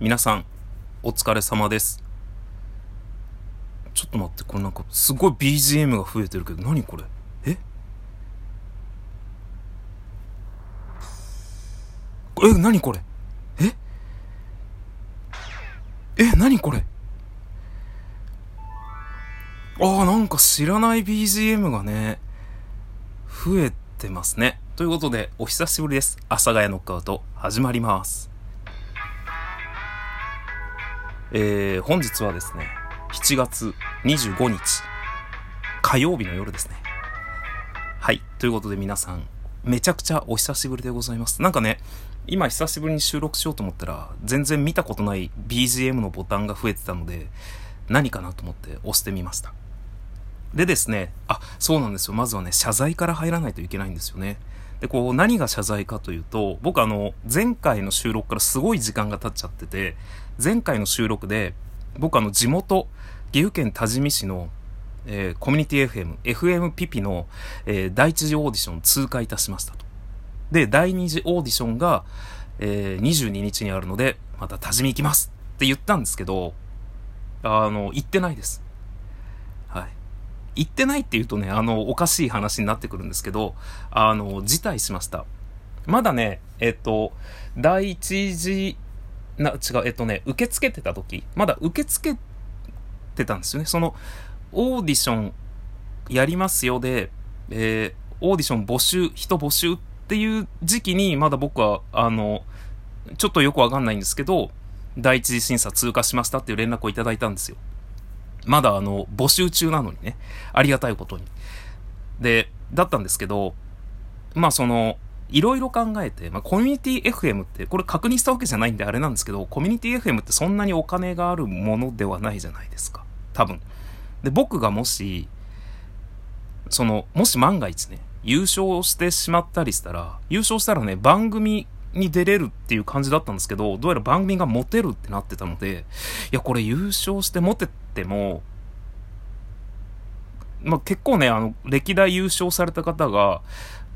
皆さん、お疲れ様です。ちょっと待って、これなんか、すごい BGM が増えてるけど、何これ？え？え、何これ？え？え、何これ？ああ、なんか知らない BGM がね、増えてますね。ということで、お久しぶりです。阿佐ヶ谷ノックアウト、始まります。えー、本日はですね、7月25日、火曜日の夜ですね。はい。ということで皆さん、めちゃくちゃお久しぶりでございます。なんかね、今久しぶりに収録しようと思ったら、全然見たことない BGM のボタンが増えてたので、何かなと思って押してみました。でですね、あ、そうなんですよ。まずはね、謝罪から入らないといけないんですよね。で、こう、何が謝罪かというと、僕あの、前回の収録からすごい時間が経っちゃってて、前回の収録で、僕あの、地元、岐阜県多治見市の、えーコミュニティ FM、FM ピピの、えー第一次オーディション通過いたしましたと。で、第二次オーディションが、えー22日にあるので、また多治見行きますって言ったんですけど、あの、行ってないです。はい。行ってないって言うとね、あの、おかしい話になってくるんですけど、あの、辞退しました。まだね、えっと、第一次、な、違う、えっとね、受け付けてた時、まだ受け付けてたんですよね。その、オーディションやりますよで、えーオーディション募集、人募集っていう時期に、まだ僕は、あの、ちょっとよくわかんないんですけど、第一次審査通過しましたっていう連絡をいただいたんですよ。まだあの、募集中なのにね。ありがたいことに。で、だったんですけど、まあその、いろいろ考えて、まあコミュニティ FM って、これ確認したわけじゃないんであれなんですけど、コミュニティ FM ってそんなにお金があるものではないじゃないですか。多分。で、僕がもし、その、もし万が一ね、優勝してしまったりしたら、優勝したらね、番組に出れるっていう感じだったんですけど、どうやら番組がモテるってなってたので、いや、これ優勝してモテても、まあ結構ね、あの、歴代優勝された方が、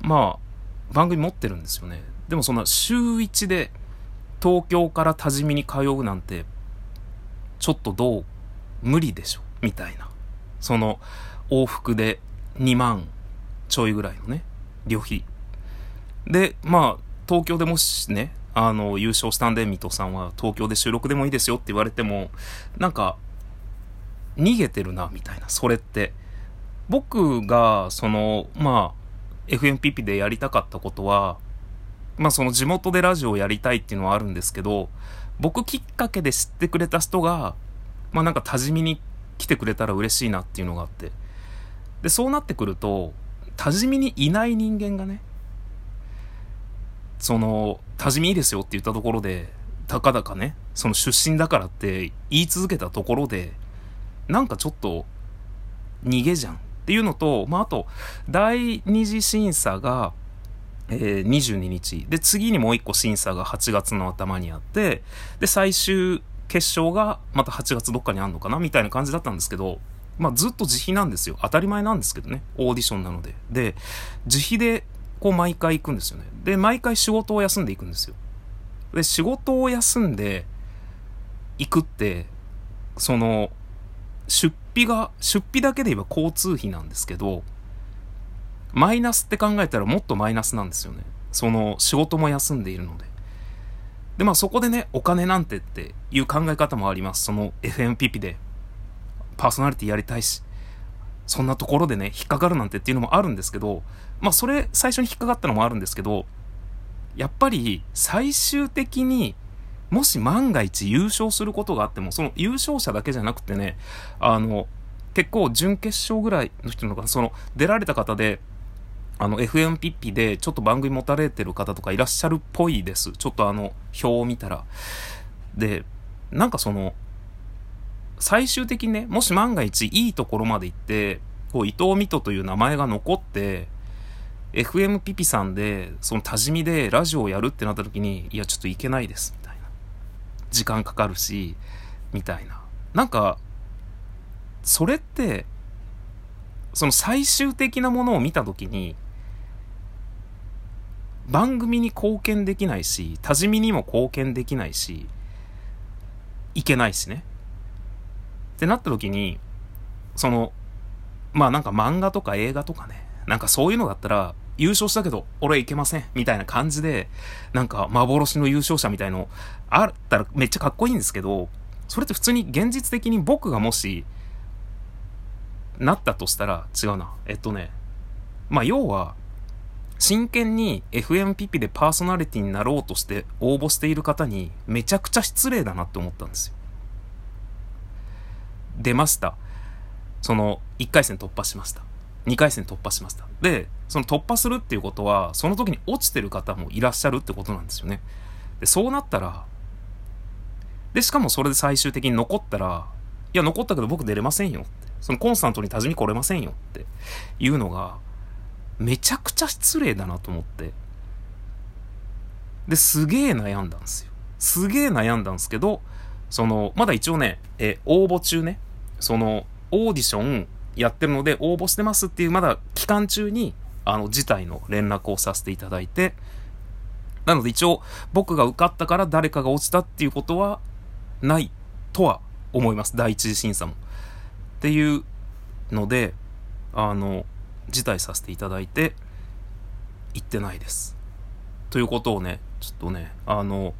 まあ、番組持ってるんですよね。でもそんな週1で東京から多治見に通うなんて、ちょっとどう、無理でしょ、みたいな。その、往復で2万ちょいぐらいのね、旅費。で、まあ、東京でもしね、あの、優勝したんで、水戸さんは東京で収録でもいいですよって言われても、なんか、逃げてるな、みたいな、それって。僕が、その、まあ、FMPP でやりたかったことは、まあその地元でラジオをやりたいっていうのはあるんですけど、僕きっかけで知ってくれた人が、まあなんか多治見に来てくれたら嬉しいなっていうのがあって。で、そうなってくると、多治見にいない人間がね、その、多治見いいですよって言ったところで、たかだかね、その出身だからって言い続けたところで、なんかちょっと逃げじゃんっていうのと、まあ、あと、第二次審査が、えー22日。で、次にもう一個審査が8月の頭にあって、で、最終決勝がまた8月どっかにあんのかなみたいな感じだったんですけど、まあ、ずっと自費なんですよ。当たり前なんですけどね。オーディションなので。で、自費で、こう毎回行くんですよね。で、毎回仕事を休んでいくんですよ。で、仕事を休んで行くって、その、出費が、出費だけで言えば交通費なんですけど、マイナスって考えたらもっとマイナスなんですよね。その仕事も休んでいるので。で、まあそこでね、お金なんてっていう考え方もあります。その FMPP でパーソナリティやりたいし、そんなところでね、引っかかるなんてっていうのもあるんですけど、まあそれ最初に引っかかったのもあるんですけど、やっぱり最終的にもし万が一優勝することがあっても、その優勝者だけじゃなくてね、あの、結構準決勝ぐらいの人のか、その出られた方で、あの、FM ピッピでちょっと番組持たれてる方とかいらっしゃるっぽいです。ちょっとあの、表を見たら。で、なんかその、最終的にね、もし万が一いいところまで行って、こう、伊藤美斗という名前が残って、FM ピピさんで、その多治見でラジオをやるってなった時に、いや、ちょっといけないです、時間かかるし、みたいな。なんか、それって、その最終的なものを見た時に、番組に貢献できないし、多治見にも貢献できないし、行けないしね。ってなった時に、その、まあなんか漫画とか映画とかね、なんかそういうのだったら、優勝したけど、俺いけません。みたいな感じで、なんか幻の優勝者みたいのあったらめっちゃかっこいいんですけど、それって普通に現実的に僕がもし、なったとしたら、違うな。えっとね、まあ要は、真剣に FM ピピでパーソナリティになろうとして応募している方にめちゃくちゃ失礼だなって思ったんですよ。出ました。その1回戦突破しました。2回戦突破しました。で、その突破するっていうことは、その時に落ちてる方もいらっしゃるってことなんですよね。で、そうなったら、で、しかもそれで最終的に残ったら、いや、残ったけど僕出れませんよって。そのコンスタントに多治見来れませんよっていうのが、めちゃくちゃ失礼だなと思って。で、すげえ悩んだんですよ。すげえ悩んだんですけど、その、まだ一応ね、え、応募中ね、その、オーディションやってるので応募してますっていう、まだ期間中に、あの、事態の連絡をさせていただいて、なので一応、僕が受かったから誰かが落ちたっていうことは、ないとは思います。第一次審査も。っていうので、あの、辞退させていただいて、行ってないです。ということをね、ちょっとね、あの、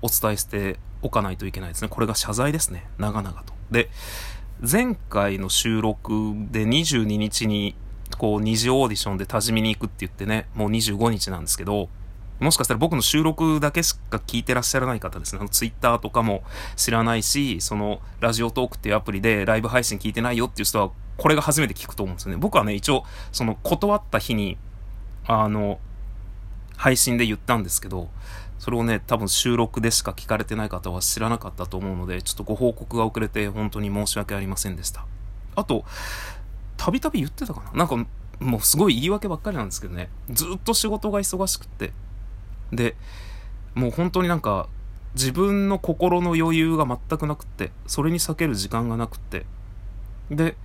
お伝えしておかないといけないですね。これが謝罪ですね。長々と。で、前回の収録で22日に、こう、二次オーディションで多治見に行くって言ってね、もう25日なんですけど、もしかしたら僕の収録だけしか聞いてらっしゃらない方ですね。あの、ツイッターとかも知らないし、その、ラジオトークっていうアプリでライブ配信聞いてないよっていう人は、これが初めて聞くと思うんですよね。僕はね、一応、その、断った日に、あの、配信で言ったんですけど、それをね、多分収録でしか聞かれてない方は知らなかったと思うので、ちょっとご報告が遅れて本当に申し訳ありませんでした。あと、たびたび言ってたかな。なんか、もうすごい言い訳ばっかりなんですけどね、ずっと仕事が忙しくって、で、もう本当になんか、自分の心の余裕が全くなくって、それに避ける時間がなくって、で、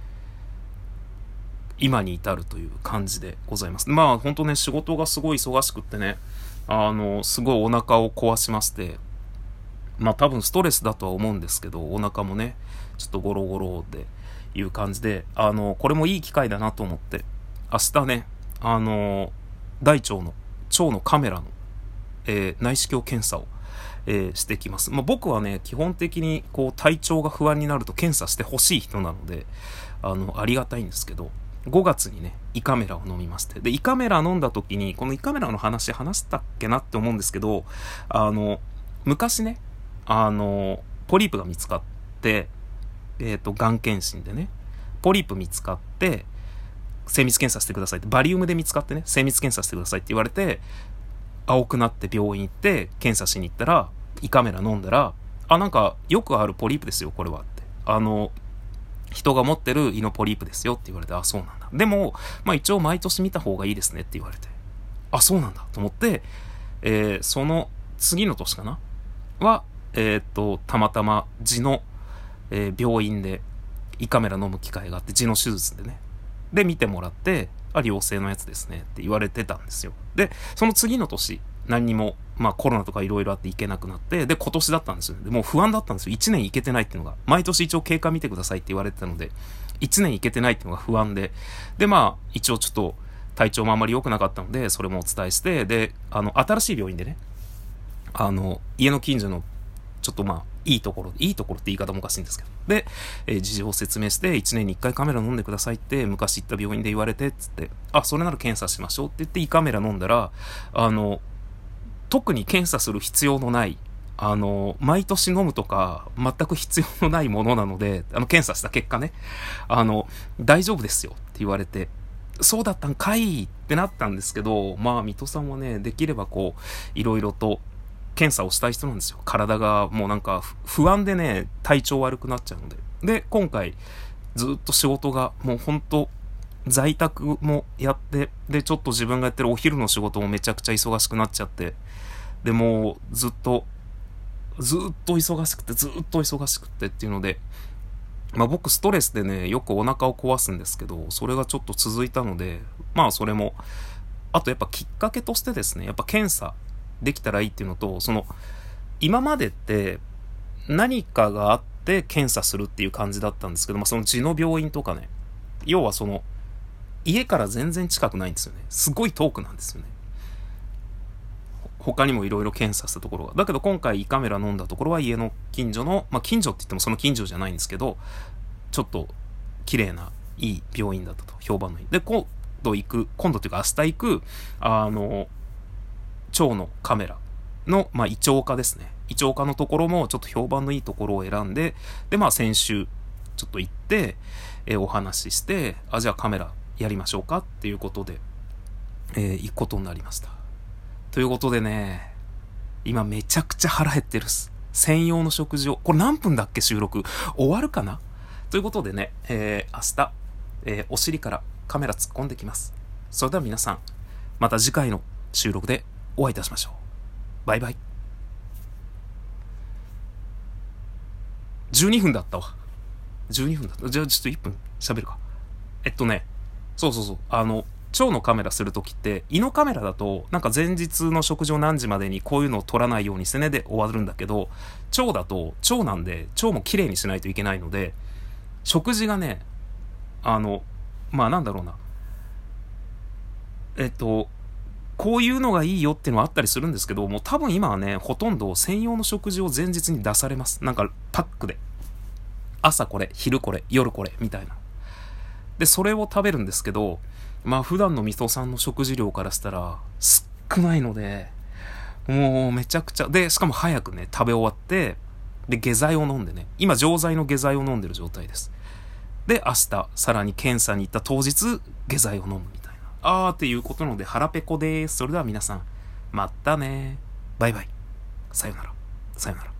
今に至るという感じでございます。まあ本当ね、仕事がすごい忙しくってね、あの、すごいお腹を壊しまして、まあ多分ストレスだとは思うんですけど、お腹もね、ちょっとゴロゴロで。いう感じで、あの、これもいい機会だなと思って、明日ね、あの、大腸の、腸のカメラのえー、内視鏡検査を、えー、してきます。まあ、僕はね、基本的にこう体調が不安になると検査してほしい人なので、あの、ありがたいんですけど、5月にね、胃カメラを飲みまして。で、胃カメラ飲んだ時に、この胃カメラの話話したっけなって思うんですけど、あの、昔ね、あの、ポリープが見つかって、えっ、ー、と、がん検診でね、ポリープ見つかって、精密検査してくださいって、バリウムで見つかってね、精密検査してくださいって言われて、青くなって病院行って検査しに行ったら胃カメラ飲んだらあなんかよくあるポリープですよこれはって。あの人が持ってる胃のポリープですよって言われてあそうなんだ。でもまあ一応毎年見た方がいいですねって言われて。あそうなんだ。と思って、えー、その次の年かな？はえー、っとたまたま痔の、えー、病院で胃カメラ飲む機会があって痔の手術でねで見てもらってあ、良性のやつですねって言われてたんですよ。で、その次の年、何にも、まあコロナとか色々あって行けなくなって、で、今年だったんですよ。で、もう不安だったんですよ。1年行けてないっていうのが。毎年一応経過見てくださいって言われてたので、1年行けてないっていうのが不安で、で、まあ、一応ちょっと、体調もあんまり良くなかったので、それもお伝えして、で、あの、新しい病院でね、あの、家の近所の、ちょっとまあ、いいところ、いいところって言い方もおかしいんですけど。で、えー、事情を説明して、1年に1回カメラ飲んでくださいって、昔行った病院で言われて、つって、あ、それなら検査しましょうって言って、胃カメラ飲んだら、あの、特に検査する必要のない、あの、毎年飲むとか、全く必要のないものなので、あの、検査した結果ね、あの、大丈夫ですよって言われて、そうだったんかいってなったんですけど、まあ、水戸さんはね、できればこう、いろいろと、検査をしたい人なんですよ。体がもうなんか不安でね、体調悪くなっちゃうので。で、今回、ずっと仕事がもうほんと在宅もやって、で、ちょっと自分がやってるお昼の仕事もめちゃくちゃ忙しくなっちゃって、で、もうずっと、ずっと忙しくて、ずっと忙しくてっていうので、まあ僕ストレスでね、よくお腹を壊すんですけど、それがちょっと続いたので、まあそれも、あとやっぱきっかけとしてですね、やっぱ検査できたらいいっていうのと、その、今までって、何かがあって検査するっていう感じだったんですけど、まあ、その地の病院とかね、要はその、家から全然近くないんですよね。すごい遠くなんですよね。他にもいろいろ検査したところが。だけど今回胃カメラ飲んだところは家の近所の、まあ近所って言ってもその近所じゃないんですけど、ちょっと綺麗ないい病院だったと。評判のいい。で、今度行く、今度というか明日行く、あの、腸のカメラの、まあ、胃腸科ですね。胃腸科のところもちょっと評判のいいところを選んで、で、まあ先週ちょっと行って、えー、お話しして、あ、じゃあカメラやりましょうかっていうことで、えー、行くことになりました。ということでね、今めちゃくちゃ腹減ってるっす。専用の食事を。これ何分だっけ収録？終わるかな？ということでね、えー、明日、えー、お尻からカメラ突っ込んできます。それでは皆さん、また次回の収録でお会いいたしましょう。バイバイ。12分だったわ。12分だった。じゃあちょっと1分喋るか。えっとね、そうそうそう。あの、腸のカメラするときって、胃のカメラだと、なんか前日の食事を何時までにこういうのを撮らないようにしてねで終わるんだけど、腸だと、腸なんで、腸も綺麗にしないといけないので、食事がね、あの、まあなんだろうな。えっと、こういうのがいいよっていうのはあったりするんですけど、もう多分今はね、ほとんど専用の食事を前日に出されます。なんかパックで。朝これ、昼これ、夜これ、みたいな。で、それを食べるんですけど、まあ普段の味噌さんの食事量からしたら少ないので、もうめちゃくちゃ、で、しかも早くね、食べ終わって、で、下剤を飲んでね、今錠剤の下剤を飲んでる状態です。で、明日、さらに検査に行った当日、下剤を飲むみたいな。あーっていうことなので腹ペコです。それでは皆さん、またねバイバイ。さよなら。さよなら。